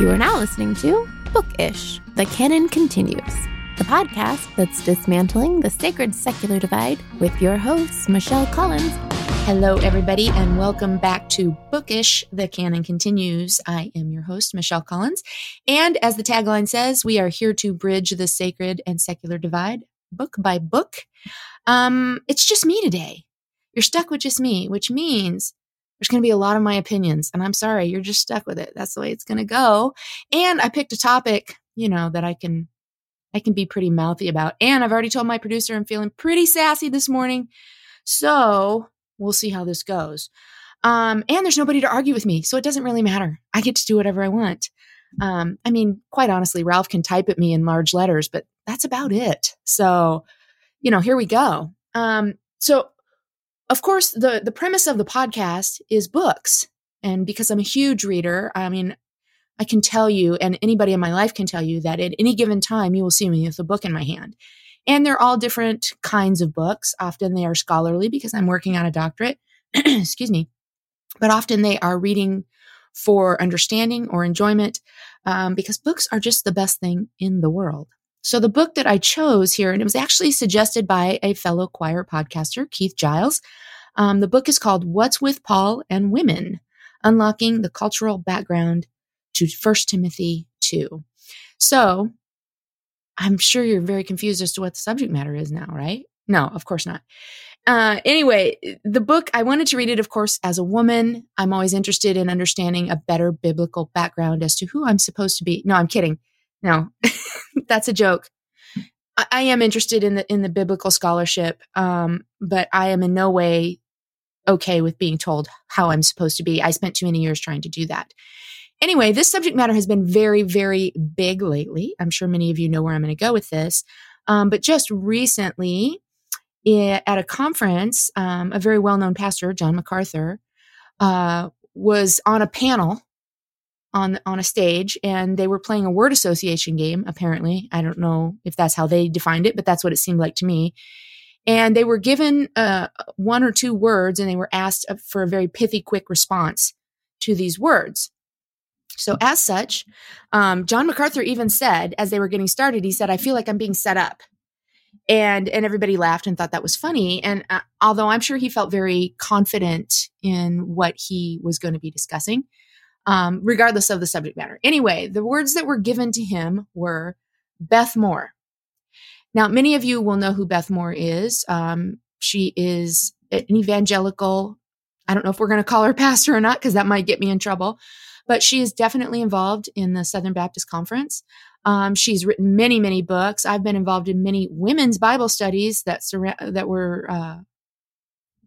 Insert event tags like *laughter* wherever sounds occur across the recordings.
You are now listening to Bookish, The Canon Continues, the podcast that's dismantling the sacred secular divide with your host, Michelle Collins. Hello, everybody, and welcome back to Bookish, The Canon Continues. I am your host, Michelle Collins. And as the tagline says, we are here to bridge the sacred and secular divide, book by book. Um, it's just me today. You're stuck with just me, which means there's going to be a lot of my opinions. And I'm sorry, you're just stuck with it. That's the way it's going to go. And I picked a topic, you know, that I can, I can be pretty mouthy about. And I've already told my producer I'm feeling pretty sassy this morning. So we'll see how this goes. Um, and there's nobody to argue with me. So it doesn't really matter. I get to do whatever I want. Um, I mean, quite honestly, Ralph can type at me in large letters, but that's about it. So, you know, here we go. Um, so of course, the the premise of the podcast is books, and because I'm a huge reader, I mean, I can tell you, and anybody in my life can tell you that at any given time, you will see me with a book in my hand. And they're all different kinds of books. Often they are scholarly because I'm working on a doctorate. *clears throat* Excuse me. But often they are reading for understanding or enjoyment um, because books are just the best thing in the world. So the book that I chose here, and it was actually suggested by a fellow Quoir podcaster, Keith Giles. Um, the book is called What's with Paul and Women, Unlocking the Cultural Background to 1 Timothy 2. So I'm sure you're very confused as to what the subject matter is now, right? No, of course not. Uh, anyway, the book, I wanted to read it, of course, as a woman. I'm always interested in understanding a better biblical background as to who I'm supposed to be. No, I'm kidding. No, *laughs* that's a joke. I, I, am interested in the in the biblical scholarship, um, but I am in no way okay with being told how I'm supposed to be. I spent too many years trying to do that. Anyway, this subject matter has been very, very big lately. I'm sure many of you know where I'm going to go with this. Um, but just recently, at a conference, um, a very well known pastor, John MacArthur, uh, was on a panel on on a stage and they were playing a word association game apparently. I don't know if that's how they defined it but that's what it seemed like to me. And they were given uh, one or two words and they were asked for a very pithy quick response to these words. So as such um, john macarthur even said as they were getting started he said i feel like i'm being set up. And and everybody laughed and thought that was funny. And uh, although i'm sure he felt very confident in what he was going to be discussing um, regardless of the subject matter. Anyway, the words that were given to him were Beth Moore. Now, many of you will know who Beth Moore is. Um, she is an evangelical. I don't know if we're going to call her *laughs* pastor or not because that might get me in trouble, but she is definitely involved in the Southern Baptist Conference. Um, she's written many, many books. I've been involved in many women's Bible studies that that were uh,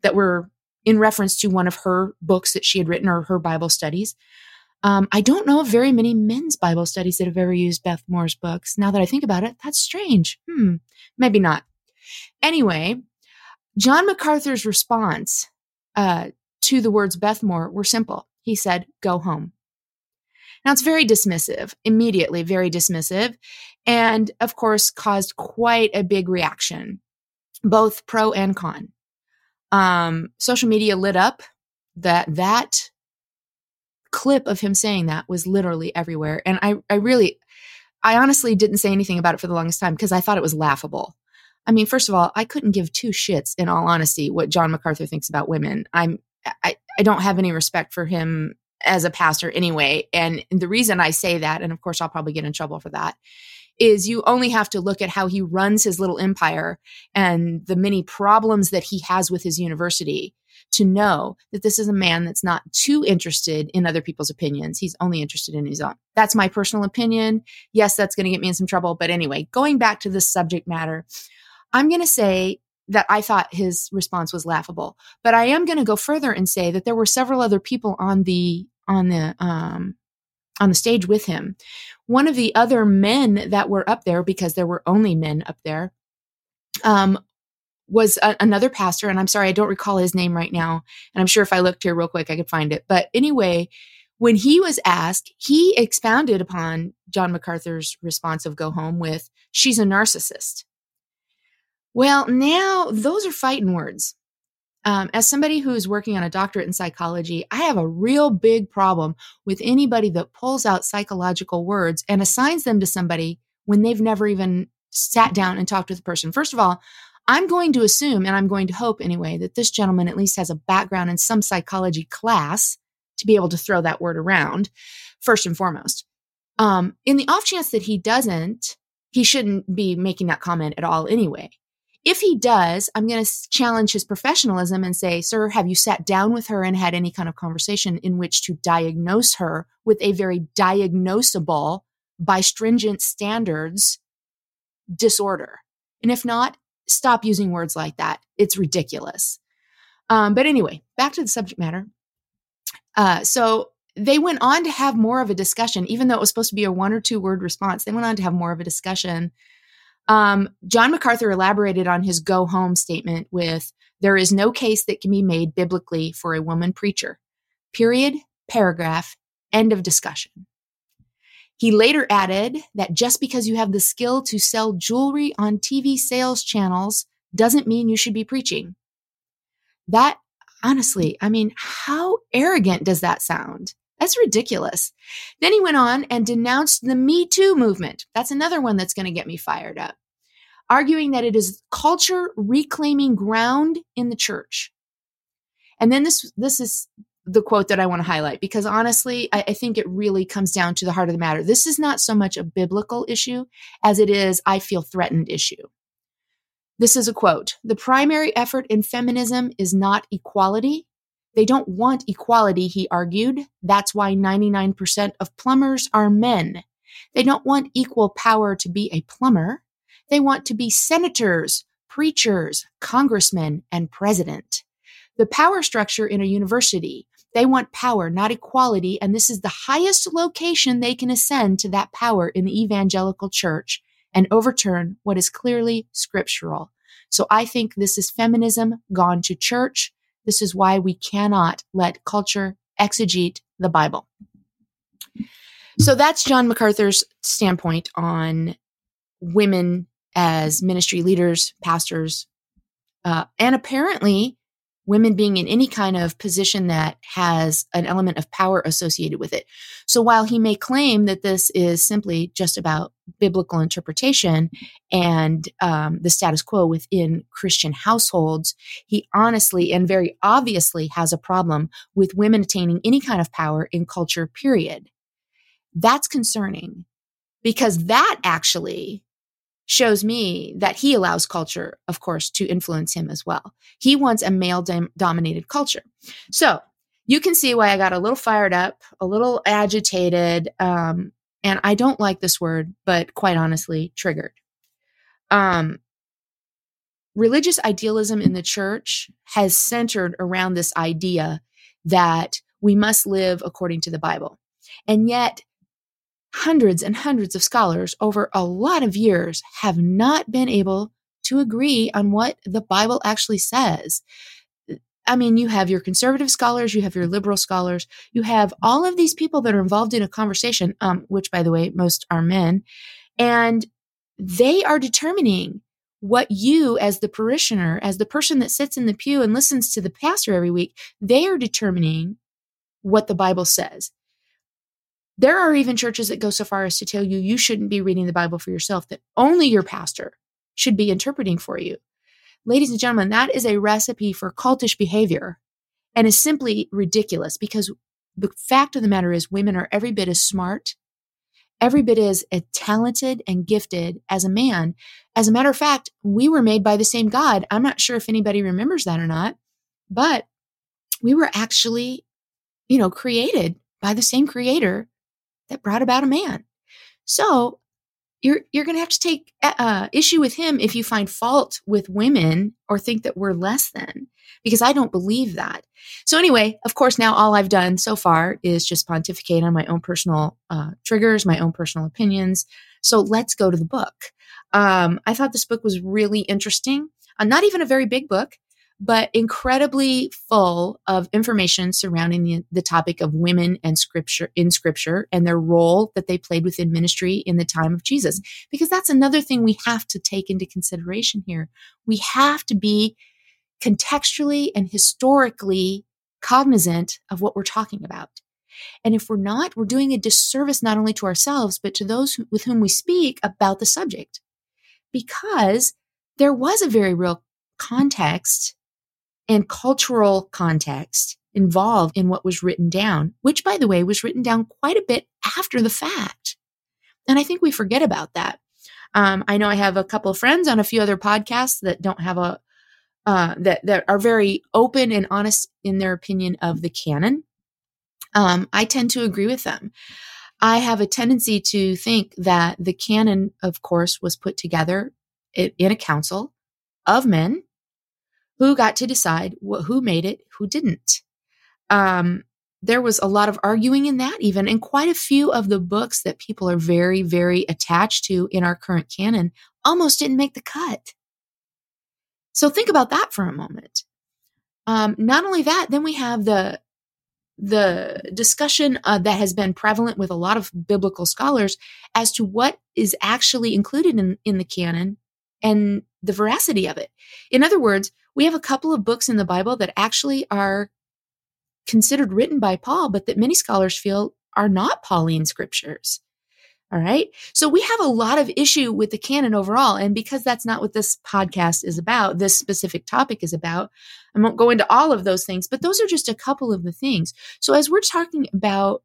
that were in reference to one of her books that she had written or her Bible studies. Um, I don't know of very many men's Bible studies that have ever used Beth Moore's books. Now that I think about it, that's strange. Hmm, maybe not. Anyway, John MacArthur's response uh, to the words Beth Moore were simple. He said, Go home. Now it's very dismissive, immediately very dismissive, and of course caused quite a big reaction, both pro and con. Um, social media lit up that that clip of him saying that was literally everywhere. And I, I really, I honestly didn't say anything about it for the longest time because I thought it was laughable. I mean, first of all, I couldn't give two shits, in all honesty, what John MacArthur thinks about women. I'm, I, I don't have any respect for him as a pastor anyway. And the reason I say that, and of course I'll probably get in trouble for that, is you only have to look at how he runs his little empire and the many problems that he has with his university to know that this is a man that's not too interested in other people's opinions. He's only interested in his own. That's my personal opinion. Yes, that's going to get me in some trouble. But anyway, going back to this subject matter, I'm going to say that I thought his response was laughable. But I am going to go further and say that there were several other people on the on the um, on the stage with him. One of the other men that were up there, because there were only men up there, um, was a, another pastor, and I'm sorry, I don't recall his name right now. And I'm sure if I looked here real quick, I could find it. But anyway, when he was asked, he expounded upon John MacArthur's response of go home with, she's a narcissist. Well, now those are fighting words. um, as somebody who is working on a doctorate in psychology, I have a real big problem with anybody that pulls out psychological words and assigns them to somebody when they've never even sat down and talked with the person. First of all, I'm going to assume, and I'm going to hope anyway, that this gentleman at least has a background in some psychology class to be able to throw that word around, first and foremost. Um, in the off chance that he doesn't, he shouldn't be making that comment at all anyway. If he does, I'm going to challenge his professionalism and say, Sir, have you sat down with her and had any kind of conversation in which to diagnose her with a very diagnosable, by stringent standards, disorder? And if not, stop using words like that. It's ridiculous. Um, but anyway, back to the subject matter. Uh, so they went on to have more of a discussion, even though it was supposed to be a one or two word response. They went on to have more of a discussion. Um, John MacArthur elaborated on his go home statement with There is no case that can be made biblically for a woman preacher. Period, paragraph, end of discussion. He later added that just because you have the skill to sell jewelry on TV sales channels doesn't mean you should be preaching. That, honestly, I mean, how arrogant does that sound? That's ridiculous. Then he went on and denounced the Me Too movement. That's another one that's going to get me fired up, arguing that it is culture reclaiming ground in the church. And then this, this is the quote that I want to highlight because honestly, I, I, think it really comes down to the heart of the matter. This is not so much a biblical issue as it is, I feel threatened issue. This is a quote The primary effort in feminism is not equality. They don't want equality, he argued. That's why 99% of plumbers are men. They don't want equal power to be a plumber. They want to be senators, preachers, congressmen, and president. The power structure in a university they want power, not equality. And this is the highest location they can ascend to that power in the evangelical church and overturn what is clearly scriptural. So I think this is feminism gone to church. This is why we cannot let culture exegete the Bible. So that's John MacArthur's standpoint on women as ministry leaders, pastors, uh, and apparently women being in any kind of position that has an element of power associated with it. So while he may claim that this is simply just about biblical interpretation and um, the status quo within Christian households, he honestly and very obviously has a problem with women attaining any kind of power in culture, period. That's concerning because that actually shows me that he allows culture, of course, to influence him as well. He wants a male dom- dominated culture. So you can see why I got a little fired up, a little agitated. Um, and I don't like this word, but quite honestly, triggered. Um, religious idealism in the church has centered around this idea that we must live according to the Bible. And yet, hundreds and hundreds of scholars over a lot of years have not been able to agree on what the Bible actually says. I mean, you have your conservative scholars, you have your liberal scholars, you have all of these people that are involved in a conversation, um, which, by the way, most are men, and they are determining what you, as the parishioner, as the person that sits in the pew and listens to the pastor every week, they are determining what the Bible says. There are even churches that go so far as to tell you you shouldn't be reading the Bible for yourself, that only your pastor should be interpreting for you. Ladies and gentlemen, that is a recipe for cultish behavior and is simply ridiculous because the fact of the matter is women are every bit as smart, every bit as eh, talented and gifted as a man. As a matter of fact, we were made by the same God. I'm not sure if anybody remembers that or not, but we were actually, you know, created by the same creator that brought about a man. So you're you're going to have to take uh, uh, issue with him if you find fault with women or think that we're less than because I don't believe that. So anyway, of course, now all I've done so far is just pontificate on my own personal uh, triggers, my own personal opinions. So let's go to the book. Um, I thought this book was really interesting. Uh, not even a very big book but incredibly full of information surrounding the, the topic of women and scripture in scripture and their role that they played within ministry in the time of Jesus. Because that's another thing we have to take into consideration here. We have to be contextually and historically cognizant of what we're talking about. And if we're not, we're doing a disservice not only to ourselves, but to those who, with whom we speak about the subject. Because there was a very real context and cultural context involved in what was written down, which, by the way, was written down quite a bit after the fact. And I think we forget about that. Um, I know I have a couple of friends on a few other podcasts that don't have a uh, that that are very open and honest in their opinion of the canon. Um, I tend to agree with them. I have a tendency to think that the canon, of course, was put together in a council of men who got to decide wh- who made it, who didn't. Um, there was a lot of arguing in that, even, and quite a few of the books that people are very, very attached to in our current canon almost didn't make the cut. So think about that for a moment. Um, not only that, then we have the the discussion uh, that has been prevalent with a lot of biblical scholars as to what is actually included in, in the canon and the veracity of it. In other words, we have a couple of books in the Bible that actually are considered written by Paul, but that many scholars feel are not Pauline scriptures. All right. So we have a lot of issue with the canon overall. And because that's not what this podcast is about, this specific topic is about, I won't go into all of those things, but those are just a couple of the things. So as we're talking about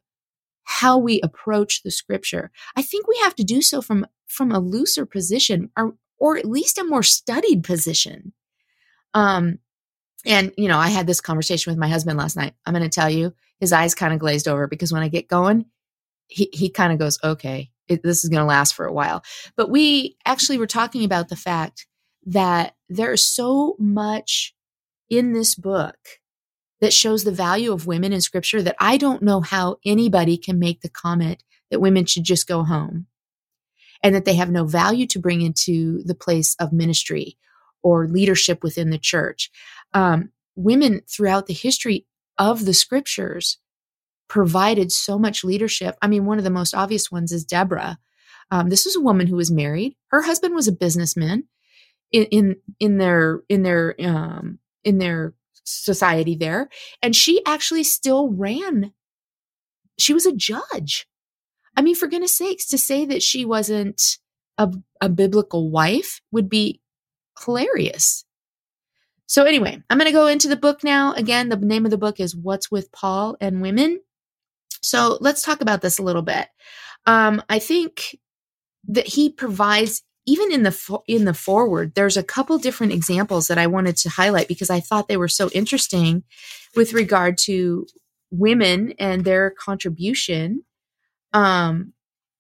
how we approach the scripture, I think we have to do so from, from a looser position or, or at least a more studied position. Um, and, you know, I had this conversation with my husband last night. I'm going to tell you, his eyes kind of glazed over because when I get going, he, he kind of goes, okay, it, this is going to last for a while. But we actually were talking about the fact that there is so much in this book that shows the value of women in scripture that I don't know how anybody can make the comment that women should just go home and that they have no value to bring into the place of ministry or leadership within the church. Um, women throughout the history of the scriptures provided so much leadership. I mean, one of the most obvious ones is Deborah. Um, this was a woman who was married. Her husband was a businessman in in, in their in their um, in their society there, and she actually still ran. She was a judge. I mean, for goodness sakes, to say that she wasn't a, a biblical wife would be hilarious. So, anyway, I'm going to go into the book now. Again, the name of the book is What's with Paul and Women. So let's talk about this a little bit. Um, I think that he provides even in the in the forward there's a couple different examples that i wanted to highlight because i thought they were so interesting with regard to women and their contribution um,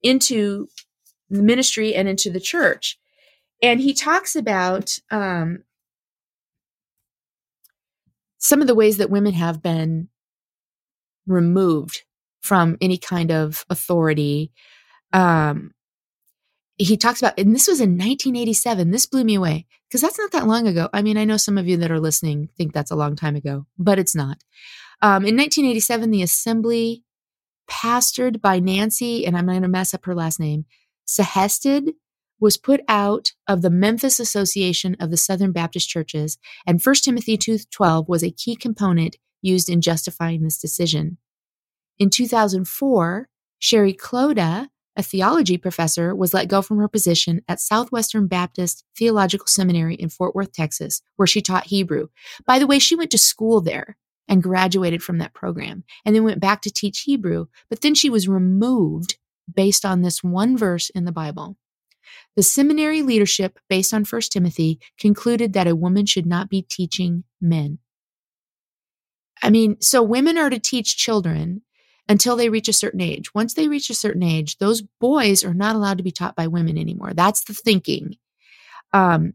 into the ministry and into the church and he talks about um, some of the ways that women have been removed from any kind of authority. Um, he talks about, and this was in 1987. This blew me away because that's not that long ago. I mean, I know some of you that are listening think that's a long time ago, but it's not. Um, in 1987, the assembly, pastored by Nancy, and I'm going to mess up her last name, Sehested, was put out of the Memphis Association of the Southern Baptist Churches, and 1 Timothy 2:12 was a key component used in justifying this decision. In 2004, Sheri Klouda, a theology professor, was let go from her position at Southwestern Baptist Theological Seminary in Fort Worth, Texas, where she taught Hebrew. By the way, she went to school there and graduated from that program and then went back to teach Hebrew, but then she was removed based on this one verse in the Bible. The seminary leadership, based on 1 Timothy, concluded that a woman should not be teaching men. I mean, so women are to teach children until they reach a certain age. Once they reach a certain age, those boys are not allowed to be taught by women anymore. That's the thinking. Um,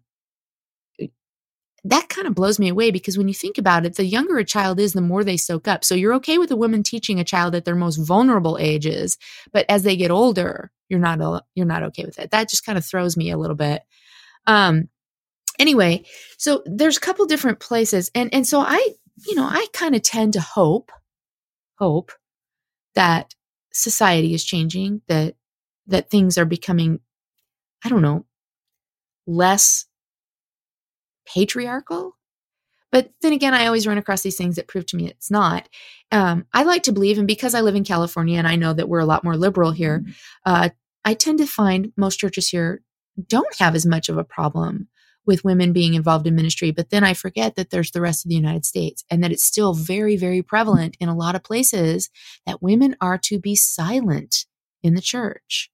that kind of blows me away because when you think about it, the younger a child is, the more they soak up. So you're okay with a woman teaching a child at their most vulnerable ages, but as they get older, you're not you're not okay with it. That just kind of throws me a little bit. Um, anyway, so there's a couple different places, and and so I, you know, I kind of tend to hope, hope that society is changing, that that things are becoming, I don't know, less patriarchal. But then again, I always run across these things that prove to me it's not. Um, I like to believe, and because I live in California and I know that we're a lot more liberal here, mm-hmm. uh, I tend to find most churches here don't have as much of a problem with women being involved in ministry. But then I forget that there's the rest of the United States and that it's still very, very prevalent in a lot of places that women are to be silent in the church.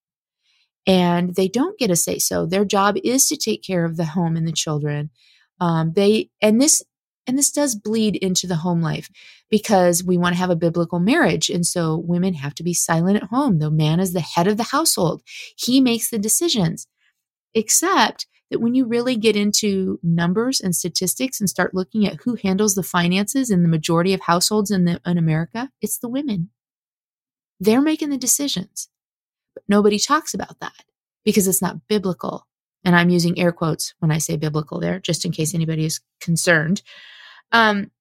And they don't get a say so. Their job is to take care of the home and the children. Um, they and this and this does bleed into the home life because we want to have a biblical marriage. And so women have to be silent at home. The man is the head of the household. He makes the decisions. Except that when you really get into numbers and statistics and start looking at who handles the finances in the majority of households in, the, in America, it's the women. They're making the decisions. But nobody talks about that because it's not biblical. And I'm using air quotes when I say biblical there, just in case anybody is concerned. Um,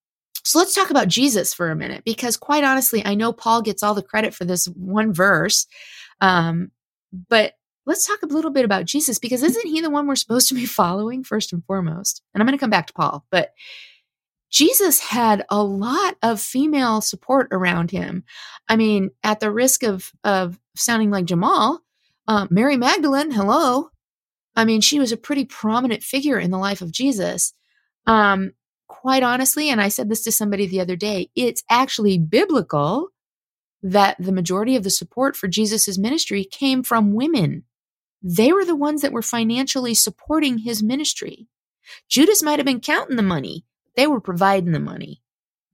so let's talk about Jesus for a minute, because quite honestly, I know Paul gets all the credit for this one verse. Um, but let's talk a little bit about Jesus, because isn't he the one we're supposed to be *laughs* following first and foremost? And I'm going to come back to Paul, but Jesus had a lot of female support around him. I mean, at the risk of of sounding like Jamal, uh, Mary Magdalene, hello. I mean, she was a pretty prominent figure in the life of Jesus. Um, quite honestly, and I said this to somebody the other day, it's actually biblical that the majority of the support for Jesus's ministry came from women. They were the ones that were financially supporting his ministry. Judas might have been counting the money, they were providing the money.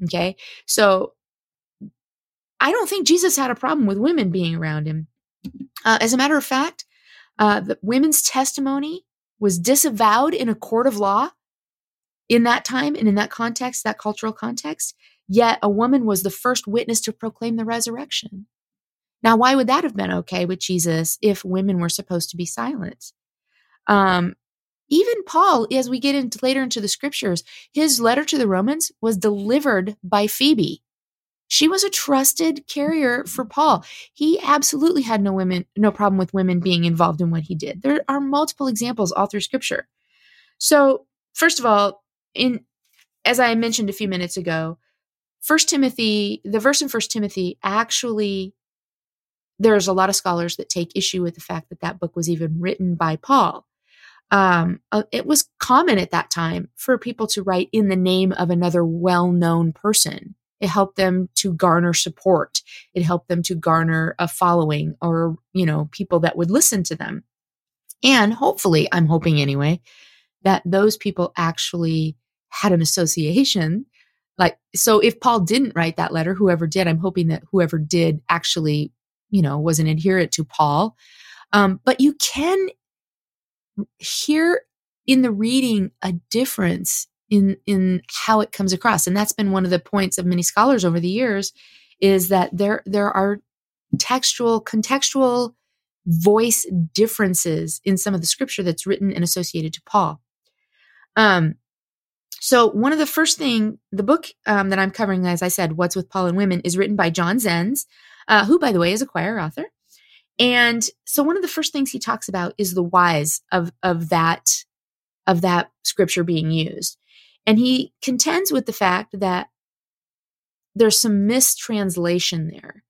Okay. So I don't think Jesus had a problem with women being around him. Uh, as a matter of fact, uh, the women's testimony was disavowed in a court of law in that time and in that context, that cultural context. Yet a woman was the first witness to proclaim the resurrection. Now, why would that have been okay with Jesus if women were supposed to be silent? Um, even Paul, as we get into later into the scriptures, his letter to the Romans was delivered by Phoebe. She was a trusted carrier for Paul. He absolutely had no women, no problem with women being involved in what he did. There are multiple examples all through scripture. So, first of all, in as I mentioned a few minutes ago, First Timothy, the verse in First Timothy actually there's a lot of scholars that take issue with the fact that that book was even written by Paul. Um, uh, it was common at that time for people to write in the name of another well-known person. It helped them to garner support. It helped them to garner a following or, you know, people that would listen to them. And hopefully, I'm hoping anyway, that those people actually had an association. Like, so if Paul didn't write that letter, whoever did, I'm hoping that whoever did actually, you know, was an adherent to Paul. Um, but you can hear in the reading a difference in in how it comes across. And that's been one of the points of many scholars over the years is that there there are textual contextual voice differences in some of the scripture that's written and associated to paul. Um so one of the first thing the book um, that i'm covering as i said what's with paul and women is written by john zens uh, who by the way is a Quoir author. And so one of the first things he talks about is the whys of of that of that scripture being used and he contends with the fact that there's some mistranslation there.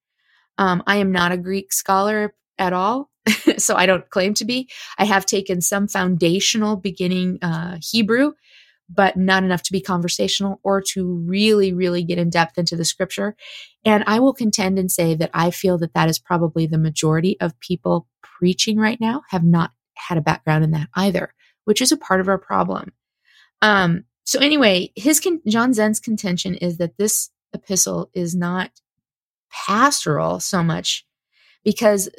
Um, I am not a Greek scholar at all, *laughs* so I don't claim to be. I have taken some foundational beginning uh, Hebrew, but not enough to be conversational or to really, really get in depth into the scripture. And I will contend and say that I feel that that is probably the majority of people preaching right now have not had a background in that either, which is a part of our problem. Um, so anyway, his con- John Zens's contention is that this epistle is not pastoral so much because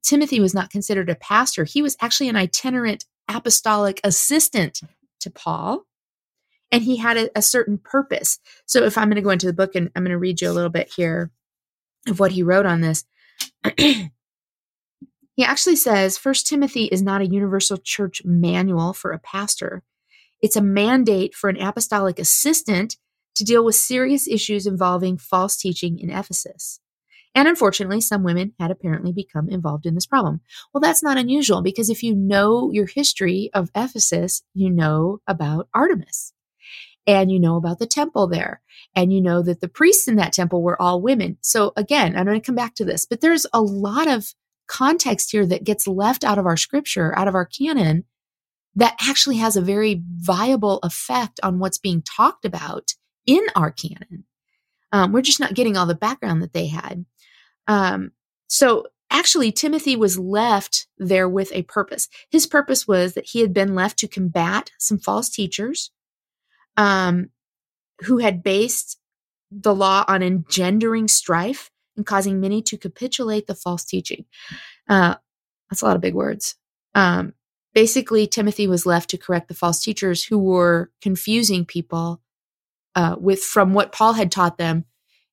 Timothy was not considered a pastor. He was actually an itinerant apostolic assistant to Paul, and he had a, a certain purpose. So if I'm going to go into the book and I'm going to read you a little bit here of what he wrote on this. *clears throat* he actually says First Timothy is not a universal church manual for a pastor. It's a mandate for an apostolic assistant to deal with serious issues involving false teaching in Ephesus. And unfortunately, some women had apparently become involved in this problem. Well, that's not unusual because if you know your history of Ephesus, you know about Artemis. and you know about the temple there and you know that the priests in that temple were all women. So again, I'm going to come back to this, but there's a lot of context here that gets left out of our scripture, out of our canon that actually has a very viable effect on what's being talked about in our canon. Um, we're just not getting all the background that they had. Um, so actually, Timothy was left there with a purpose. His purpose was that he had been left to combat some false teachers um, who had based the law on engendering strife and causing many to capitulate the false teaching. Uh, that's a lot of big words. Um, basically, Timothy was left to correct the false teachers who were confusing people uh, with from what Paul had taught them.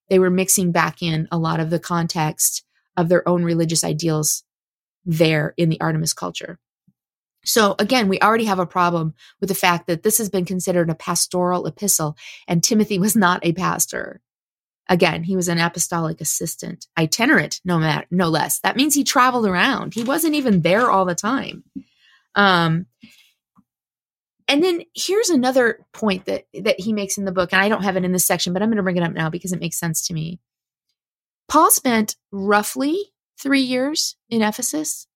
They were mixing back in a lot of the context of their own religious ideals there in the Artemis culture. So again, we already have a problem with the fact that this has been considered a pastoral epistle and Timothy was not a pastor. Again, he was an apostolic assistant, itinerant, no matter, no less. That means he traveled around. He wasn't even there all the time. Um, and then here's another point that that he makes in the book, and I don't have it in this section, but I'm going to bring it up now because it makes sense to me. Paul spent roughly three years in Ephesus.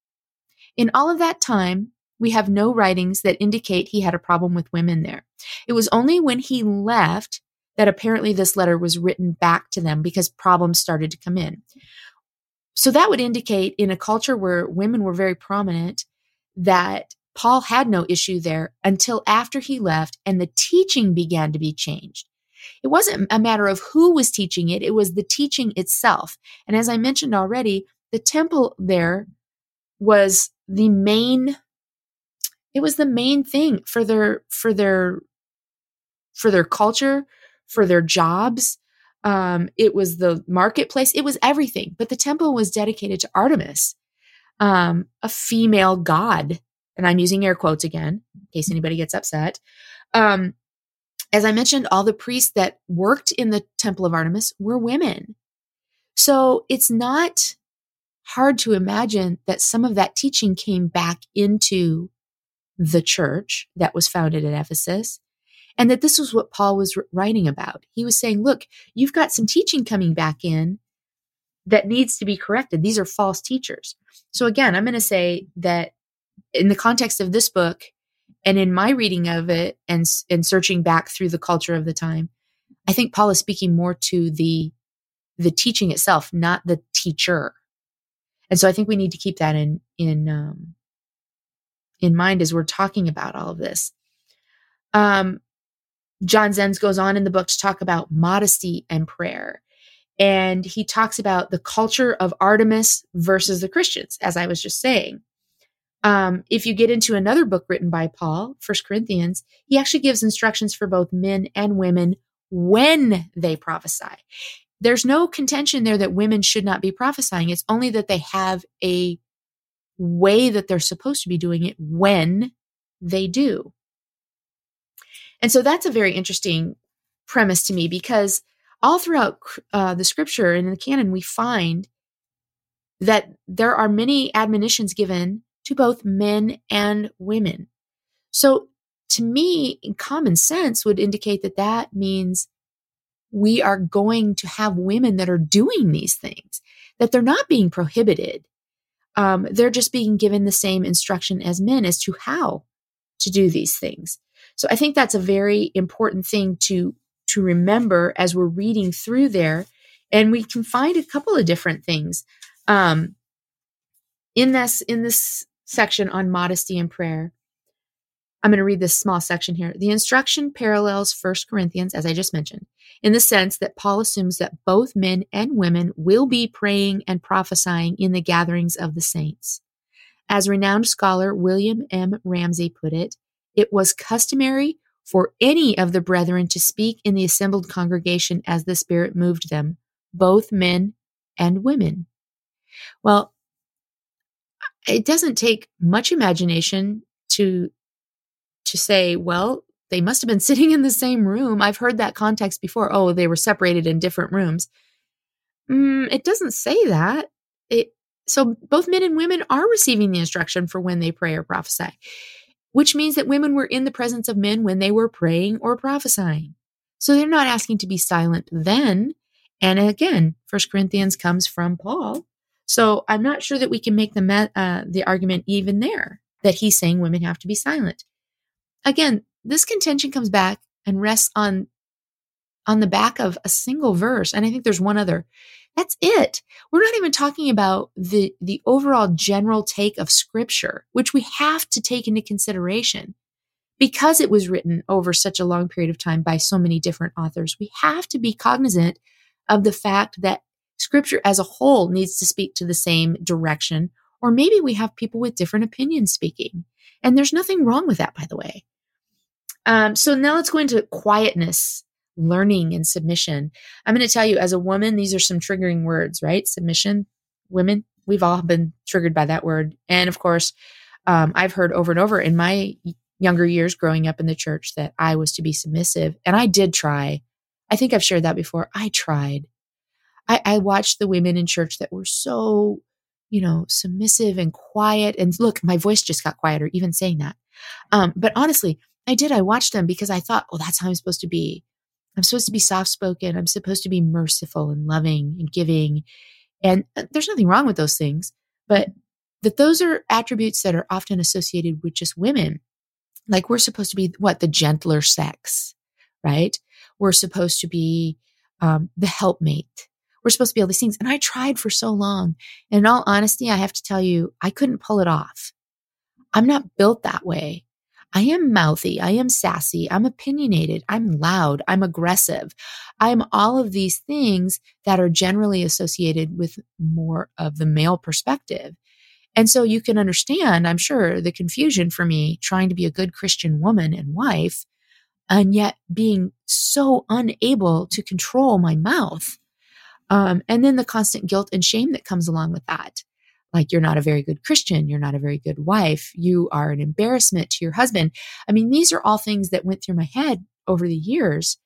In all of that time, we have no writings that indicate he had a problem with women there. It was only when he left that apparently this letter was written back to them because problems started to come in. So that would indicate in a culture where women were very prominent that Paul had no issue there until after he left and the teaching began to be changed. It wasn't a matter of who was teaching it, it was the teaching itself. And as I mentioned already, the temple there was the main it was the main thing for their for their for their culture, for their jobs. Um, it was the marketplace. It was everything. But the temple was dedicated to Artemis, um, a female god. And I'm using air quotes again, in case anybody gets upset. Um, as I mentioned, all the priests that worked in the temple of Artemis were women. So it's not hard to imagine that some of that teaching came back into the church that was founded at Ephesus and that this was what Paul was writing about. He was saying, look, you've got some teaching coming back in that needs to be corrected. These are false teachers. So again, I'm going to say that in the context of this book and in my reading of it and, and searching back through the culture of the time, I think Paul is speaking more to the, the teaching itself, not the teacher. And so I think we need to keep that in, in, um, in mind as we're talking about all of this. Um, John Zens goes on in the book to talk about modesty and prayer. And he talks about the culture of Artemis versus the Christians, as I was just saying. Um, if you get into another book written by Paul, First Corinthians, he actually gives instructions for both men and women when they prophesy. There's no contention there that women should not be prophesying. It's only that they have a way that they're supposed to be doing it when they do. And so that's a very interesting premise to me because all throughout uh, the scripture and in the canon, we find that there are many admonitions given to both men and women. So to me, common sense would indicate that that means we are going to have women that are doing these things, that they're not being prohibited. Um, they're just being given the same instruction as men as to how to do these things. So I think that's a very important thing to to remember as we're reading through there, and we can find a couple of different things um, in this in this section on modesty and prayer. I'm going to read this small section here. The instruction parallels First Corinthians, as I just mentioned, in the sense that Paul assumes that both men and women will be praying and prophesying in the gatherings of the saints. As renowned scholar William M. Ramsay put it, it was customary for any of the brethren to speak in the assembled congregation as the Spirit moved them, both men and women. Well, it doesn't take much imagination to to say, well, they must have been *laughs* sitting in the same room. I've heard that context before. Oh, they were separated in different rooms. Mm, it doesn't say that. It so both men and women are receiving the instruction for when they pray or prophesy. Which means that women were in the presence of men when they were praying or prophesying. So they're not asking to be silent then. And again, First Corinthians comes from Paul. So I'm not sure that we can make the uh, the argument even there that he's saying women have to be silent. Again, this contention comes back and rests on on the back of a single verse, and I think there's one other. That's it. We're not even talking about the, the overall general take of scripture, which we have to take into consideration because it was written over such a long period of time by so many different authors. We have to be cognizant of the fact that scripture as a whole needs to speak to the same direction, or maybe we have people with different opinions speaking. And there's nothing wrong with that, by the way. Um, so now let's go into quietness learning and submission. I'm going to tell you, as a woman, these are some triggering words, right? Submission, women, we've all been triggered by that word. And of course, um, I've heard over and over in my younger years growing up in the church that I was to be submissive. And I did try. I think I've shared that before. I tried. I, I watched the women in church that were so, you know, submissive and quiet. And look, my voice just got quieter, even saying that. Um, but honestly, I did. I watched them because I thought, well, that's how I'm supposed to be. I'm supposed to be soft spoken. I'm supposed to be merciful and loving and giving. And uh, there's nothing wrong with those things, but that those are attributes that are often associated with just women. Like we're supposed to be what? The gentler sex, right? We're supposed to be um, the helpmate. We're supposed to be all these things. And I tried for so long. And in all honesty, I have to tell you, I couldn't pull it off. I'm not built that way. I am mouthy. I am sassy. I'm opinionated. I'm loud. I'm aggressive. I'm all of these things that are generally associated with more of the male perspective. And so you can understand, I'm sure, the confusion for me trying to be a good Christian woman and wife, and yet being so unable to control my mouth. Um, and then the constant guilt and shame that comes along with that like you're not a very good Christian, you're not a very good wife, you are an embarrassment to your husband. I mean, these are all things that went through my head over the years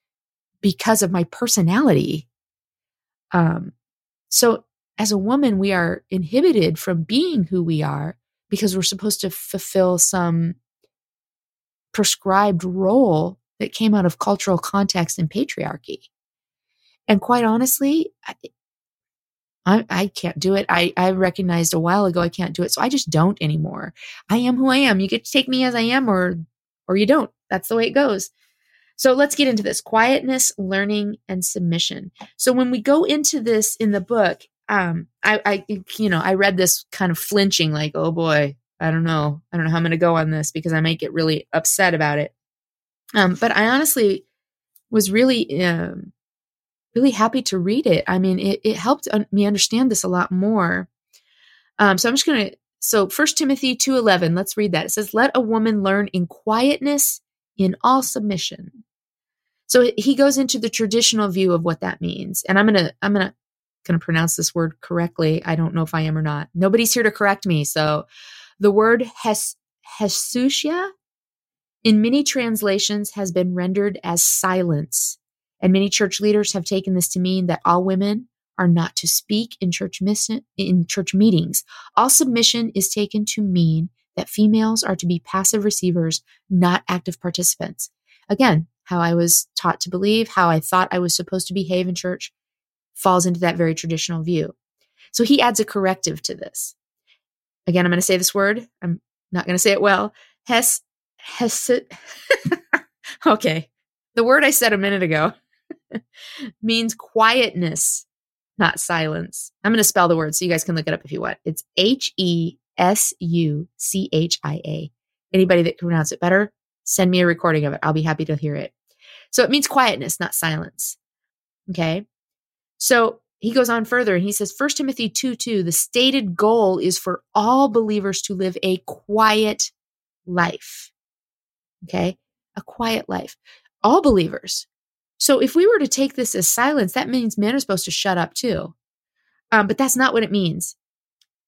because of my personality. Um, so as a woman, we are inhibited from being who we are because we're supposed to fulfill some prescribed role that came out of cultural context and patriarchy. And quite honestly, I, I can't do it. I, I recognized a while ago I can't do it. So I just don't anymore. I am who I am. You get to take me as I am or or you don't. That's the way it goes. So let's get into this quietness, learning, and submission. So when we go into this in the book, um, I, I, you know, I read this kind of flinching, like, oh boy, I don't know, I don't know how I'm going to go on this because I might get really upset about it. Um, but I honestly was really um, really happy to read it. I mean, it, it helped me understand this a lot more. Um, so I'm just going to, so First Timothy 2.11, let's read that. It says, let a woman learn in quietness in all submission. So he goes into the traditional view of what that means. And I'm going to, I'm going to, going to pronounce this word correctly. I don't know if I am or not. Nobody's here to correct me. So the word hes, hesusia in many translations has been rendered as silence and many church leaders have taken this to mean that all women are not to speak in church miss- in church meetings. All submission is taken to mean that females are to be passive receivers, not active participants. Again, how I was taught to believe, how I thought I was supposed to behave in church falls into that very traditional view. So he adds a corrective to this. Again, I'm going to say this word. I'm not going to say it well. Hes, hes, *laughs* okay. The word I said a minute ago. *laughs* means quietness, not silence. I'm going to spell the word so you guys can look it up if you want. It's H E S U C H I A. Anybody that can pronounce it better, send me a recording of it. I'll be happy to hear it. So it means quietness, not silence. Okay. So he goes on further and he says, 1 Timothy 2 2, the stated goal is for all believers to live a quiet life. Okay. A quiet life. All believers. So if we were to take this as silence, that means men are supposed to shut up too. Um, but that's not what it means.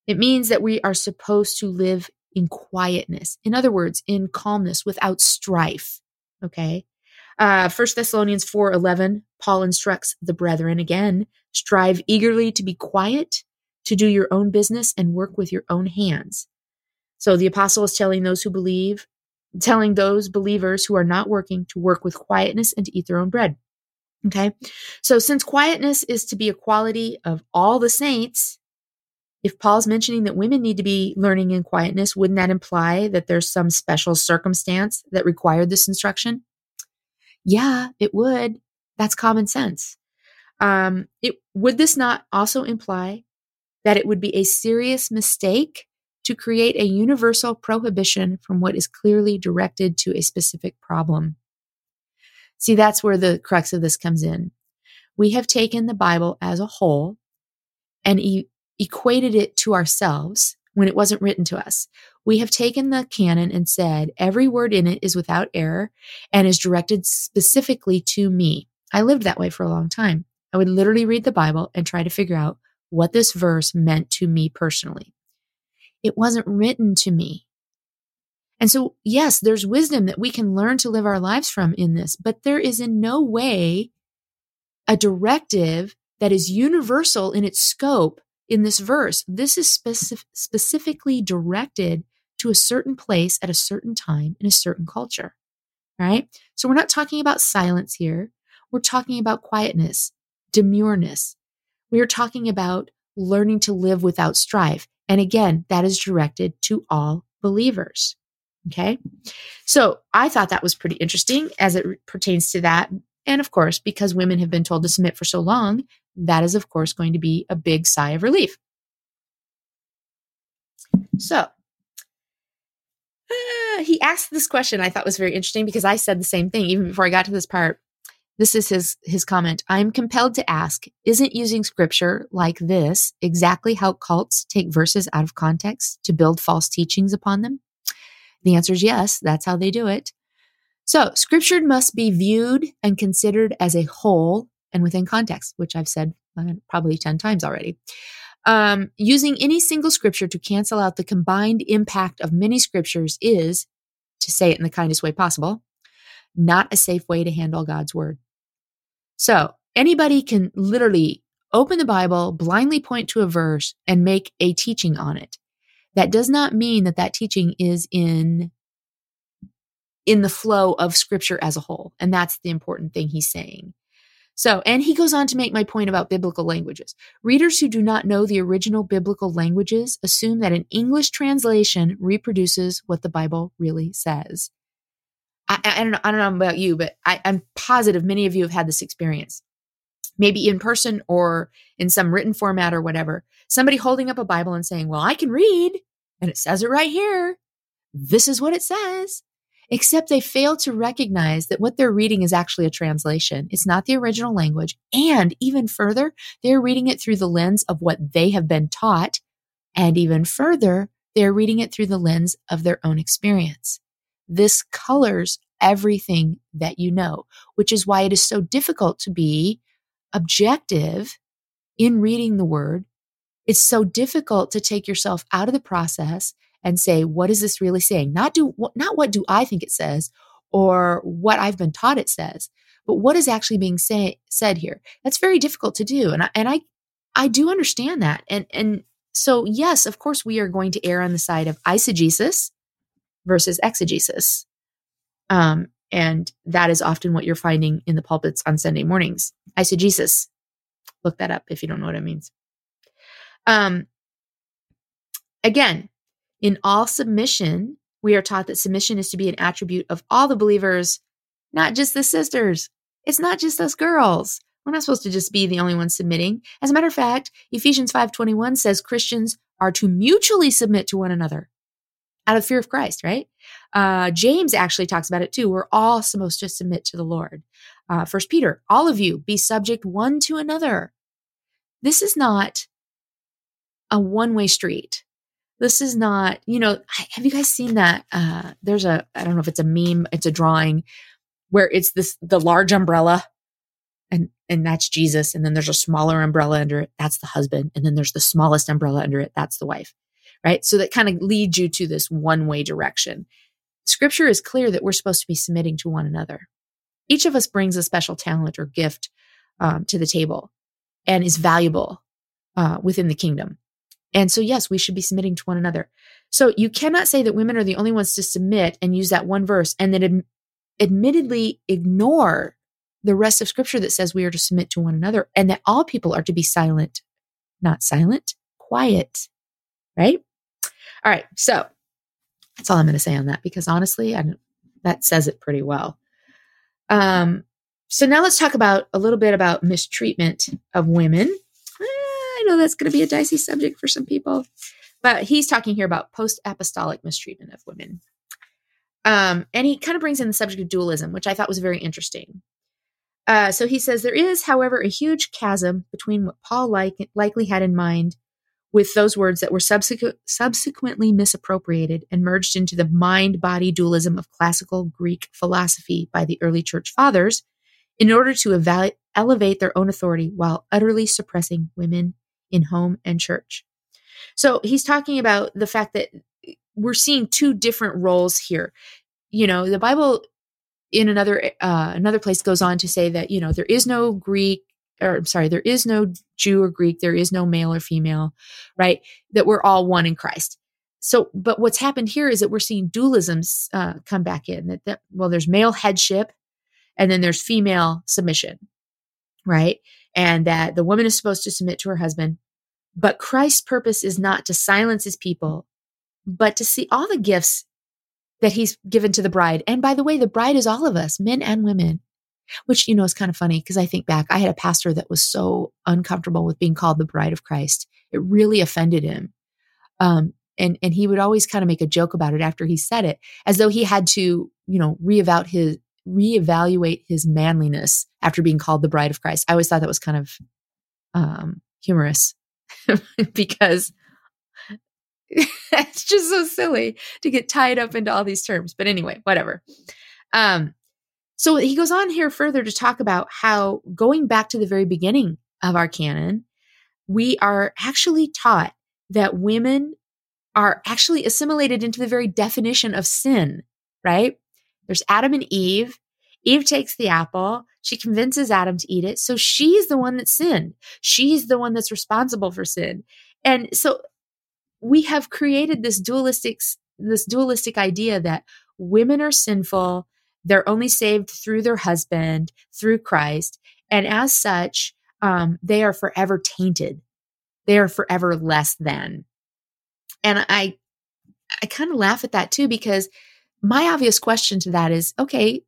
It means that we are supposed to live in quietness. In other words, in calmness without strife. Okay. Uh, 1 Thessalonians 4 11, Paul instructs the brethren again strive eagerly to be quiet, to do your own business, and work with your own hands. So the apostle is telling those who believe telling those believers who are not working to work with quietness and to eat their own bread. Okay. So since quietness is to be a quality of all the saints, if Paul's mentioning that women need to be learning in quietness, wouldn't that imply that there's some special circumstance that required this instruction? Yeah, it would. That's common sense. Um, it would this not also imply that it would be a serious mistake to create a universal prohibition from what is clearly directed to a specific problem? See, that's where the crux of this comes in. We have taken the Bible as a whole and e- equated it to ourselves when it wasn't written to us. We have taken the canon and said every word in it is without error and is directed specifically to me. I lived that way for a long time. I would literally read the Bible and try to figure out what this verse meant to me personally. It wasn't written to me. And so, yes, there's wisdom that we can learn to live our lives from in this, but there is in no way a directive that is universal in its scope in this verse. This is specific, specifically directed to a certain place at a certain time in a certain culture, right? So we're not talking about silence here. We're talking about quietness, demureness. We are talking about learning to live without strife. And again, that is directed to all believers. Okay. So I thought that was pretty interesting as it pertains to that. And of course, because women have been told to submit for so long, that is, of course, going to be a big sigh of relief. So uh, he asked this question I thought was very interesting because I said the same thing even before I got to this part. This is his his comment. I'm compelled to ask, isn't using scripture like this exactly how cults take verses out of context to build false teachings upon them? The answer is yes, that's how they do it. So, scripture must be viewed and considered as a whole and within context, which I've said uh, probably 10 times already. Um, using any single scripture to cancel out the combined impact of many scriptures is, to say it in the kindest way possible, not a safe way to handle God's word. So, anybody can literally open the Bible, blindly point to a verse, and make a teaching on it. That does not mean that that teaching is in in the flow of scripture as a whole. And that's the important thing he's saying. So, and he goes on to make my point about biblical languages. Readers who do not know the original biblical languages assume that an English translation reproduces what the Bible really says. I, I, don't know. I don't know about you, but I, I'm positive many of you have had this experience. Maybe in person or in some written format or whatever. Somebody holding up a Bible and saying, Well, I can read. And it says it right here. This is what it says. Except they fail to recognize that what they're reading is actually a translation. It's not the original language. And even further, they're reading it through the lens of what they have been taught. And even further, they're reading it through the lens of their own experience. This colors everything that you know, which is why it is so difficult to be objective in reading the word it's so difficult to take yourself out of the process and say, what is this really saying? Not do, not what do I think it says or what I've been taught it says, but what is actually being say, said here. That's very difficult to do. And I, and I, I do understand that. And, and so, yes, of course, we are going to err on the side of eisegesis versus exegesis. Um, and that is often what you're finding in the pulpits on Sunday mornings. Eisegesis. Look that up if you don't know what it means. Um, again, in all submission, we are taught that submission is to be an attribute of all the believers, not just the sisters. It's not just us girls. We're not supposed to just be the only ones submitting. As a matter of fact, Ephesians 5:21 says Christians are to mutually submit to one another out of fear of Christ, right? Uh, James actually talks about it too. We're all supposed to submit to the Lord. Uh, First Peter, all of you be subject one to another. This is not a one way street. This is not, you know, have you guys seen that? Uh, there's a, I don't know if it's a meme, it's a drawing where it's this, the large umbrella and, and that's Jesus. And then there's a smaller umbrella under it. That's the husband. And then there's the smallest umbrella under it. That's the wife. Right. So that kind of leads you to this one way direction. Scripture is clear that we're supposed to be submitting to one another. Each of us brings a special talent or gift um, to the table and is valuable uh, within the kingdom. And so, yes, we should be submitting to one another. So you cannot say that women are the only ones to submit and use that one verse and then ad- admittedly ignore the rest of scripture that says we are to submit to one another and that all people are to be silent, not silent, quiet, right? All right. So that's all I'm going to say on that because honestly, I that says it pretty well. Um, so now let's talk about a little bit about mistreatment of women. I know that's going to be a dicey subject for some people, but he's talking here about post apostolic mistreatment of women. Um, and he kind of brings in the subject of dualism, which I thought was very interesting. Uh, so he says there is, however, a huge chasm between what Paul like, likely had in mind with those words that were subsequent, subsequently misappropriated and merged into the mind body dualism of classical Greek philosophy by the early church fathers in order to elevate their own authority while utterly suppressing women in home and church. So he's talking about the fact that we're seeing two different roles here. You know, the Bible in another uh, another place goes on to say that you know there is no Greek or I'm sorry, there is no Jew or Greek, there is no male or female, right? That we're all one in Christ. So, but what's happened here is that we're seeing dualisms uh, come back in. That, that well, there's male headship, and then there's female submission, right? And that the woman is supposed to submit to her husband, but Christ's purpose is not to silence his people, but to see all the gifts that he's given to the bride. And by the way, the bride is all of us, men and women which you know is kind of funny because I think back, I had a pastor that was so uncomfortable with being called the bride of Christ. It really offended him. Um, and and he would always kind of make a joke about it after he said it, as though he had to, you know, reevaluate his reevaluate his manliness after being called the bride of Christ. I always thought that was kind of um, humorous *laughs* because *laughs* it's just so silly to get tied up into all these terms. But anyway, whatever. Um, so he goes on here further to talk about how going back to the very beginning of our canon, we are actually taught that women are actually assimilated into the very definition of sin, right? There's Adam and Eve. Eve takes the apple. She convinces Adam to eat it. So she's the one that sinned. She's the one that's responsible for sin. And so we have created this dualistic, this dualistic idea that women are sinful they're only saved through their husband, through Christ. And as such, um, they are forever tainted. They are forever less than. And I, I kind of laugh at that too, because my obvious question to that is, okay,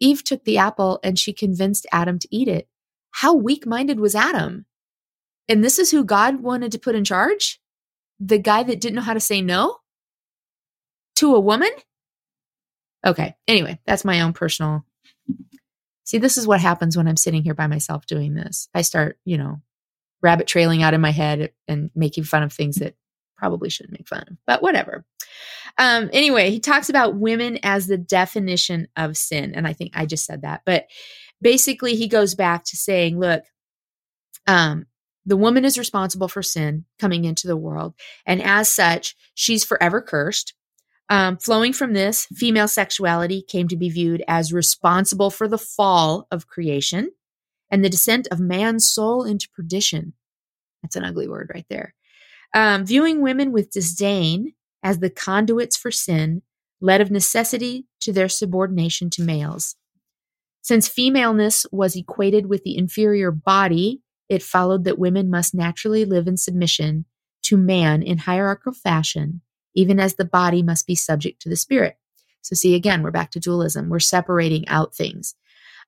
Eve took the apple and she convinced Adam to eat it. How weak minded was Adam? And this is who God wanted to put in charge? The guy that didn't know how to say no to a woman? Okay. Anyway, that's my own personal. See, this is what happens when I'm sitting here by myself doing this. I start, you know, rabbit trailing out in my head and making fun of things that probably shouldn't make fun of, but whatever. Um, anyway, he talks about women as the definition of sin. And I think I just said that, but basically he goes back to saying, look, um, the woman is responsible for sin coming into the world. And as such, she's forever cursed. Um, flowing from this, female sexuality came to be viewed as responsible for the fall of creation and the descent of man's soul into perdition. That's an ugly word right there. Um, viewing women with disdain as the conduits for sin led of necessity to their subordination to males. Since femaleness was equated with the inferior body, it followed that women must naturally live in submission to man in hierarchical fashion even as the body must be subject to the spirit. So, see, again, we're back to dualism. We're separating out things.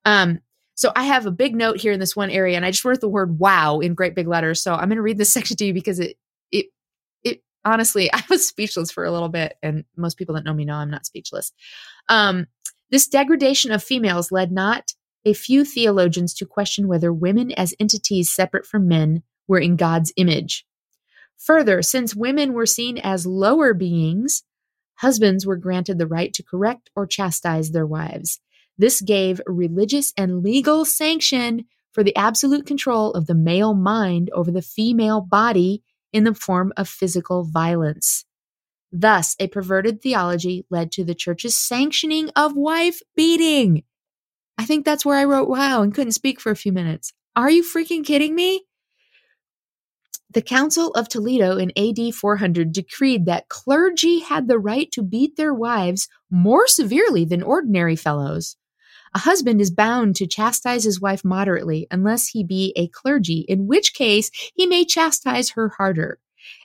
Um, so, I have a big note here in this one area, and I just wrote the word wow in great big letters. So, I'm going to read this *laughs* section to you because it, it, it, honestly, *laughs* I was speechless for a little bit. And most people that know me know I'm not speechless. Um, this degradation of females led not a few theologians to question whether women as entities separate from men were in God's image. Further, since women were seen as lower beings, husbands were granted the right to correct or chastise their wives. This gave religious and legal sanction for the absolute control of the male mind over the female body in the form of physical violence. Thus, a perverted theology led to the church's sanctioning of wife beating. I think that's where I wrote wow and couldn't speak for a few minutes. Are you freaking kidding me? The Council of Toledo in AD 400 decreed that clergy had the right to beat their wives more severely than ordinary fellows. A husband is bound to chastise his wife moderately unless he be a clergy, in which case he may chastise her harder.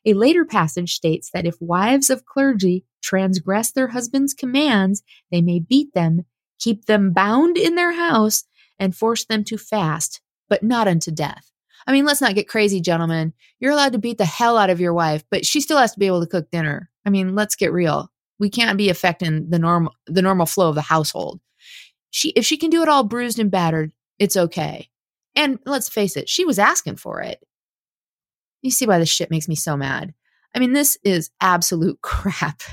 A later passage states that if wives of clergy transgress their husband's commands, they may beat them, keep them bound in their house, and force them to fast, but not unto death. I mean, let's not get crazy, gentlemen. You're allowed to beat the hell out of your wife, but she still has to be able to cook dinner. I mean, let's get real. We can't be affecting the normal the normal flow of the household. She if she can do it all bruised and battered, it's okay. And let's face it, she was asking for it. You see why this shit makes me so mad. I mean, this is absolute *laughs* crap.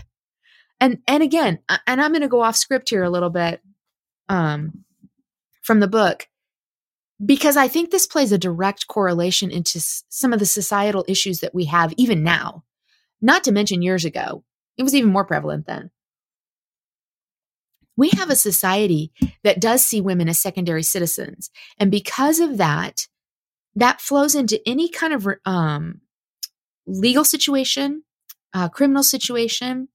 And and again, and I'm going to go off script here a little bit um from the book because I think this plays a direct correlation into s- some of the societal issues that we have even now. Not to mention years ago, it was even more prevalent then. We have a society that does see women as secondary citizens. And because of that, that flows into any kind of um, legal situation, uh, criminal situation,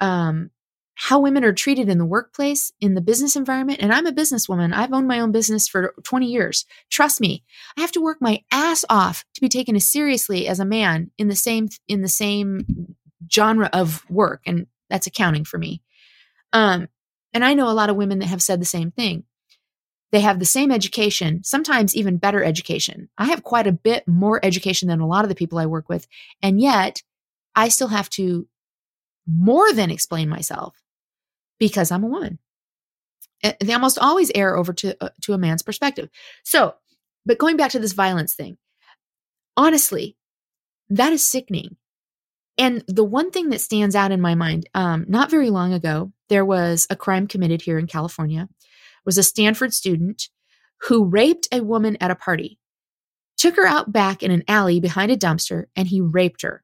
um, how women are treated in the workplace, in the business environment. And I'm a businesswoman. I've owned my own business for 20 years. Trust me, I have to work my ass off to be taken as seriously as a man in the same in the same genre of work, and that's accounting for me. Um, and I know a lot of women that have said the same thing. They have the same education, sometimes even better education. I have quite a bit more education than a lot of the people I work with, and yet I still have to more than explain myself because I'm a woman. They almost always err over to uh, to a man's perspective. So, but going back to this violence thing, honestly, that is sickening. And the one thing that stands out in my mind, um, not very long ago, there was a crime committed here in California. It was a Stanford student who raped a woman at a party, took her out back in an alley behind a dumpster, and he raped her.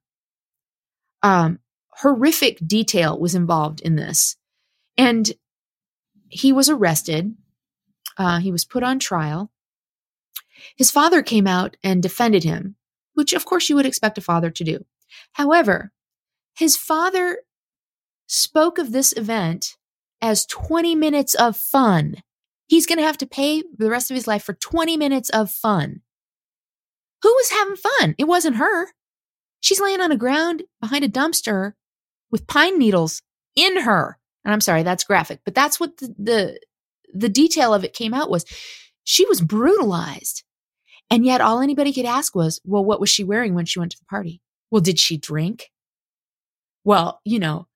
Um, horrific detail was involved in this. And he was arrested. Uh, he was put on trial. His father came out and defended him, which of course you would expect a father to do. However, his father spoke of this event as 20 minutes of fun. He's going to have to pay the rest of his life for 20 minutes of fun. Who was having fun? It wasn't her. She's laying on the ground behind a dumpster with pine needles in her. And I'm sorry, that's graphic, but that's what the, the, the detail of it came out was she was brutalized. And yet all anybody could ask was, well, what was she wearing when she went to the party? Well, did she drink? Well, you know,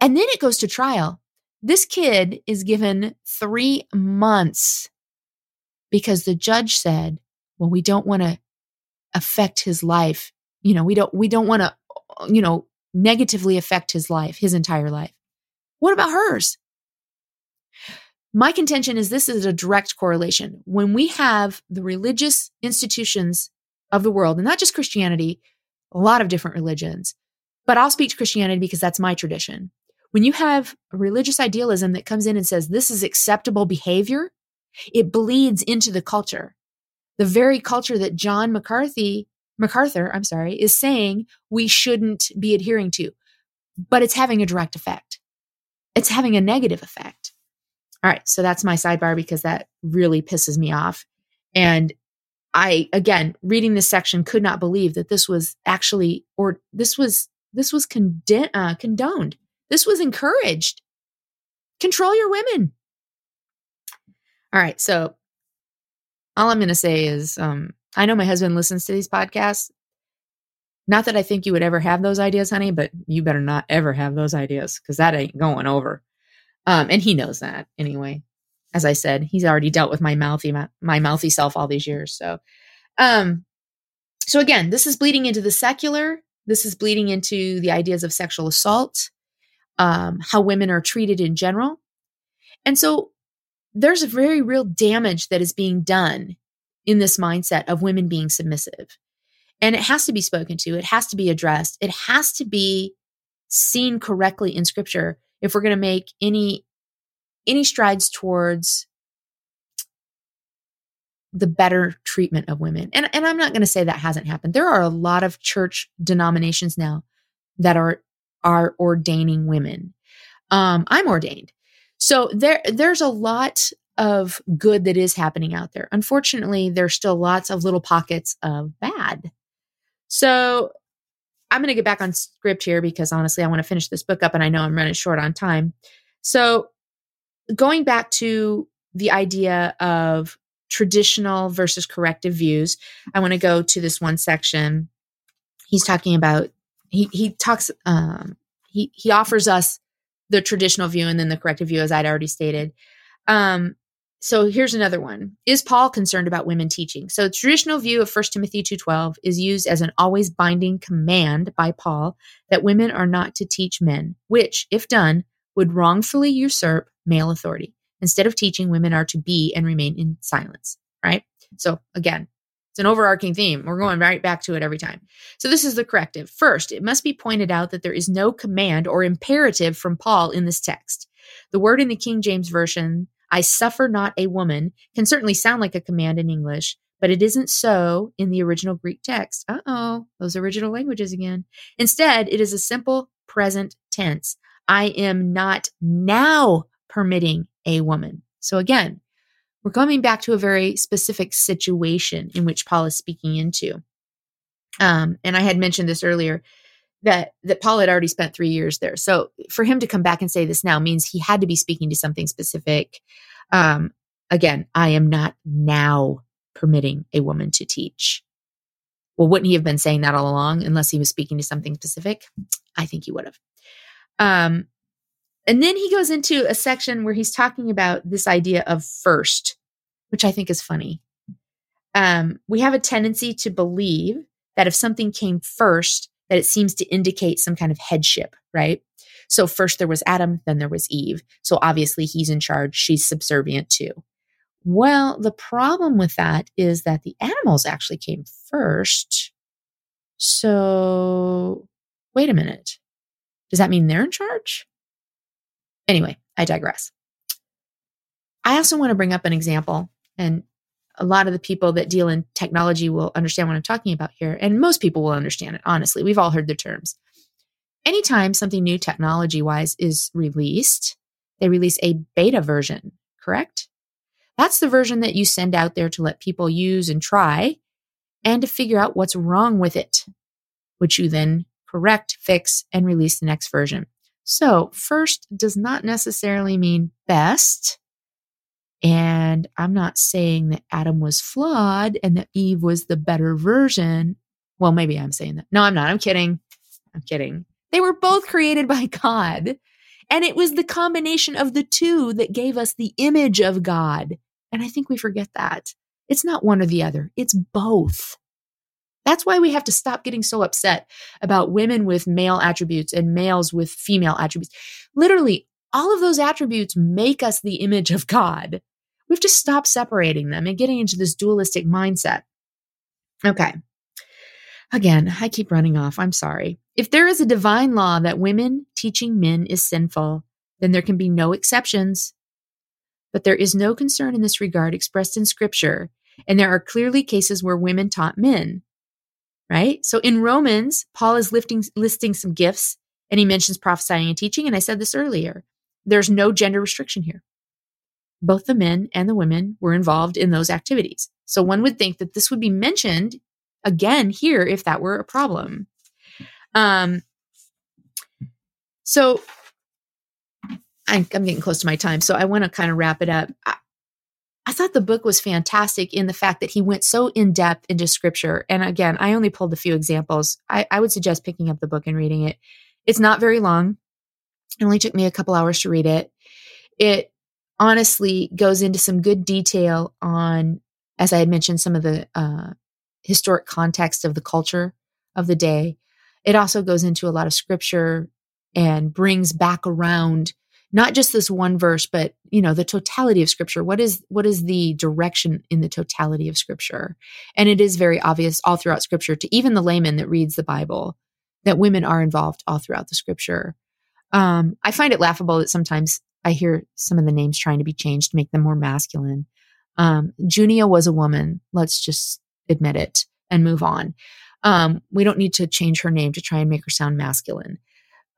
and then it goes to trial. This kid is given three months because the judge said, well, we don't want to affect his life. You know, we don't, we don't want to, you know, negatively affect his life, his entire life. What about hers? My contention is this is a direct correlation. When we have the religious institutions of the world, and not just Christianity, a lot of different religions, but I'll speak to Christianity because that's my tradition. When you have a religious idealism that comes in and says this is acceptable behavior, it bleeds into the culture. The very culture that John McCarthy MacArthur, I'm sorry, is saying we shouldn't be adhering to, but it's having a direct effect. It's having a negative effect. All right, so that's my sidebar because that really pisses me off. And I again, reading this section could not believe that this was actually or this was this was conden- uh, condoned. This was encouraged. Control your women. All right, so all I'm going to say is um I know my husband listens to these podcasts. Not that I think you would ever have those ideas, honey, but you better not ever have those ideas because that ain't going over. Um, and he knows that anyway. As I said, he's already dealt with my mouthy my, mouthy self all these years. So, um, so again, this is bleeding into the secular. This is bleeding into the ideas of sexual assault, um, how women are treated in general, and so there's a very real damage that is being done in this mindset of women being submissive. And it has to be spoken to, it has to be addressed, it has to be seen correctly in scripture if we're going to make any any strides towards the better treatment of women. And, and I'm not going to say that hasn't happened. There are a lot of church denominations now that are, are ordaining women. Um, I'm ordained. So there, there's a lot of good that is happening out there. Unfortunately, there's still lots of little pockets of bad. So I'm going to get back on script here because honestly, I want to finish this book up and I know I'm running short on time. So going back to the idea of traditional versus corrective views, I want to go to this one section. He's talking about he he talks um, he he offers us the traditional view and then the corrective view, as I'd already stated. Um, so here's another one. Is Paul concerned about women teaching? So the traditional view of 1 Timothy 2:12 is used as an always binding command by Paul that women are not to teach men, which if done would wrongfully usurp male authority. Instead of teaching, women are to be and remain in silence, right? So again, it's an overarching theme. We're going right back to it every time. So this is the corrective. First, it must be pointed out that there is no command or imperative from Paul in this text. The word in the King James Version, I suffer not a woman, can certainly sound like a command in English, but it isn't so in the original Greek text. Uh oh, those original languages again. Instead, it is a simple present tense. I am not now permitting a woman. So again, we're coming back to a very specific situation in which Paul is speaking into. Um, and I had mentioned this earlier that that Paul had already spent three years there. So for him to come back and say this now means he had to be speaking to something specific. Um, again, I am not now permitting a woman to teach. Well, wouldn't he have been saying that all along unless he was speaking to something specific? I think he would have. Um, and then he goes into a section where he's talking about this idea of first, which I think is funny. Um, we have a tendency to believe that if something came first, that it seems to indicate some kind of headship, right? So first there was Adam, then there was Eve. So obviously he's in charge, she's subservient too. Well, the problem with that is that the animals actually came first. So wait a minute. Does that mean they're in charge? Anyway, I digress. I also want to bring up an example, and a lot of the people that deal in technology will understand what I'm talking about here, and most people will understand it, honestly. We've all heard the terms. Anytime something new technology wise is released, they release a beta version, correct? That's the version that you send out there to let people use and try and to figure out what's wrong with it, which you then correct, fix, and release the next version. So, first does not necessarily mean best. And I'm not saying that Adam was flawed and that Eve was the better version. Well, maybe I'm saying that. No, I'm not. I'm kidding. I'm kidding. They were both created by *laughs* God. And it was the combination of the two that gave us the image of God. And I think we forget that. It's not one or the other, it's both. That's why we have to stop getting so upset about women with male attributes and males with female attributes. Literally, all of those attributes make us the image of God. We have to stop separating them and getting into this dualistic mindset. Okay. Again, I keep running off. I'm sorry. If there is a divine law that women teaching men is sinful, then there can be no exceptions. But there is no concern in this regard expressed in scripture, and there are clearly cases where women taught men right? So in Romans, Paul is lifting, listing some gifts and he mentions prophesying and teaching. And I said this earlier there's no gender restriction here. Both the men and the women were involved in those activities. So one would think that this would be mentioned again here if that were a problem. Um, so I'm, I'm getting close to my time, so I want to kind of wrap it up. I, I thought the book was fantastic in the fact that he went so in depth into scripture. And again, I only pulled a few examples. I, I, would suggest picking up the book and reading it. It's not very long. It only took me a couple hours to read it. It honestly goes into some good detail on, as I had mentioned, some of the uh, historic context of the culture of the day. It also goes into a lot of scripture and brings back around not just this one verse but you know the totality of scripture. What is what is the direction in the totality of scripture? And it is very obvious all throughout scripture to even the layman that reads the bible that women are involved all throughout the scripture. Um, i find it laughable that sometimes i hear some of the names trying to be changed to make them more masculine Um, Junia was a woman. Let's just admit it and move on. Um, we don't need to change her name to try and make her sound masculine.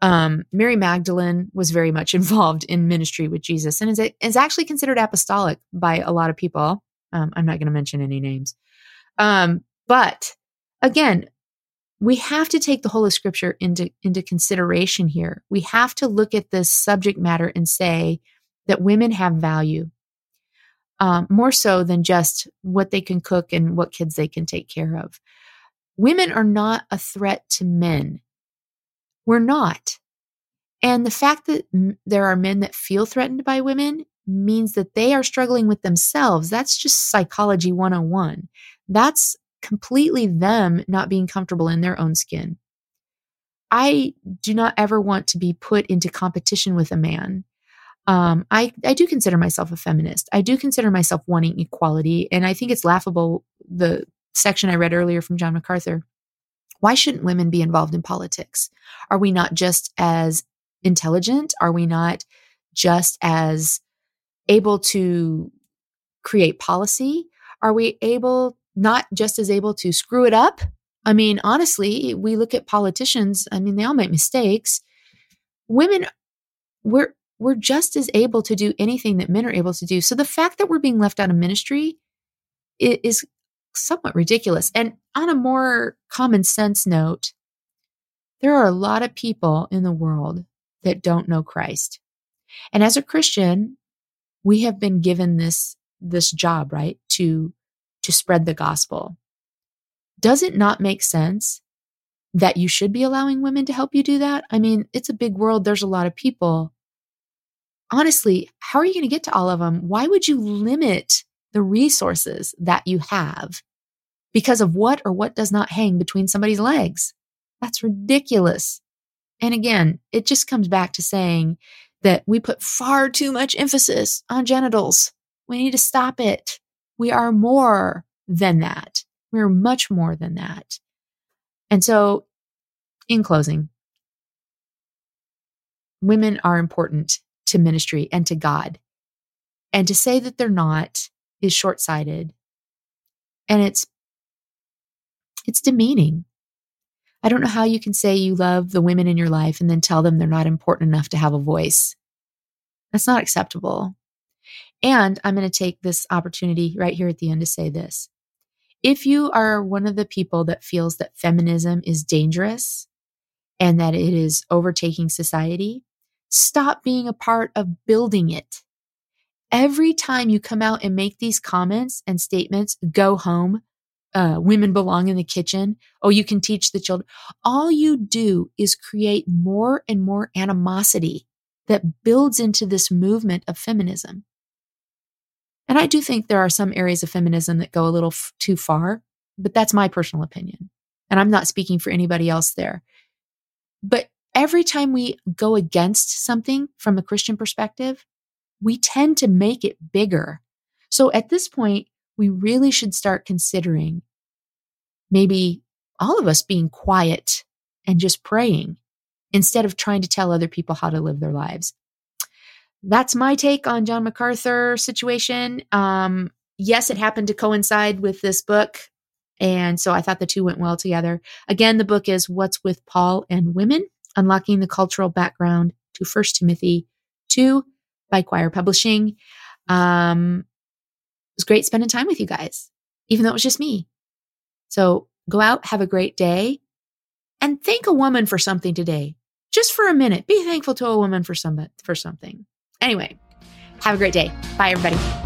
Um, Mary Magdalene was very much *laughs* involved in ministry with Jesus and is, is actually considered apostolic by a lot of people. Um, I'm not going to mention any names. Um, but again, we have to take the whole of scripture into, into consideration here. We have to look at this subject matter and say that women have value um, more so than just what they can cook and what kids they can take care of. Women are not a threat to men. We're not. And the fact that m- there are men that feel threatened by women means that they are struggling with themselves. That's just psychology 101. That's completely them not being comfortable in their own skin. I do not ever want to be put into competition with a man. Um, I, I do consider myself a feminist. I do consider myself wanting equality. And I think it's laughable the section I read earlier from John MacArthur. Why shouldn't women be involved in politics? Are we not just as intelligent? Are we not just as able to create policy? Are we able, not just as able to screw it up? I mean, honestly, we look at politicians, I mean, they all make mistakes. Women, we're, we're just as able to do anything that men are able to do. So the fact that we're being left out of ministry is somewhat ridiculous. And on a more common sense note, there are a lot of people in the world that don't know Christ. And as a Christian, we have been given this, this job, right? To, to spread the gospel. Does it not make sense that you should be allowing women to help you do that? I mean, it's a big world. There's a lot of people. Honestly, how are you going to get to all of them? Why would you limit the resources that you have because of what or what does not hang between somebody's legs. That's ridiculous. And again, it just comes back to saying that we put far too much emphasis on genitals. We need to stop it. We are more than that. We're much more than that. And so, in closing, women are important to ministry and to God. And to say that they're not is short sighted. And it's, it's demeaning. I don't know how you can say you love the women in your life and then tell them they're not important enough to have a voice. That's not acceptable. And I'm going to take this opportunity right here at the end to say this. If you are one of the people that feels that feminism is dangerous and that it is overtaking society, stop being a part of building it every time you come out and make these comments and statements, go home, uh, women belong in the kitchen. Oh, you can teach the children. All you do is create more and more animosity that builds into this movement of feminism. And I do think there are some areas of feminism that go a little f- too far, but that's my personal opinion. And I'm not speaking for anybody else there. But every time we go against something from a Christian perspective, we tend to make it bigger. So at this point, we really should start considering maybe all of us being quiet and just praying instead of trying to tell other people how to live their lives. That's my take on John MacArthur situation. Um, yes, it happened to coincide with this book. And so I thought the two went well together. Again, the book is What's with Paul and Women, Unlocking the Cultural Background to First Timothy 2 by Quoir Publishing. Um, it was great spending time with you guys, even though it was just me. So go out, have a great day, and thank a woman for something today. Just for a minute, be thankful to a woman for some for something. Anyway, have a great day. Bye, everybody.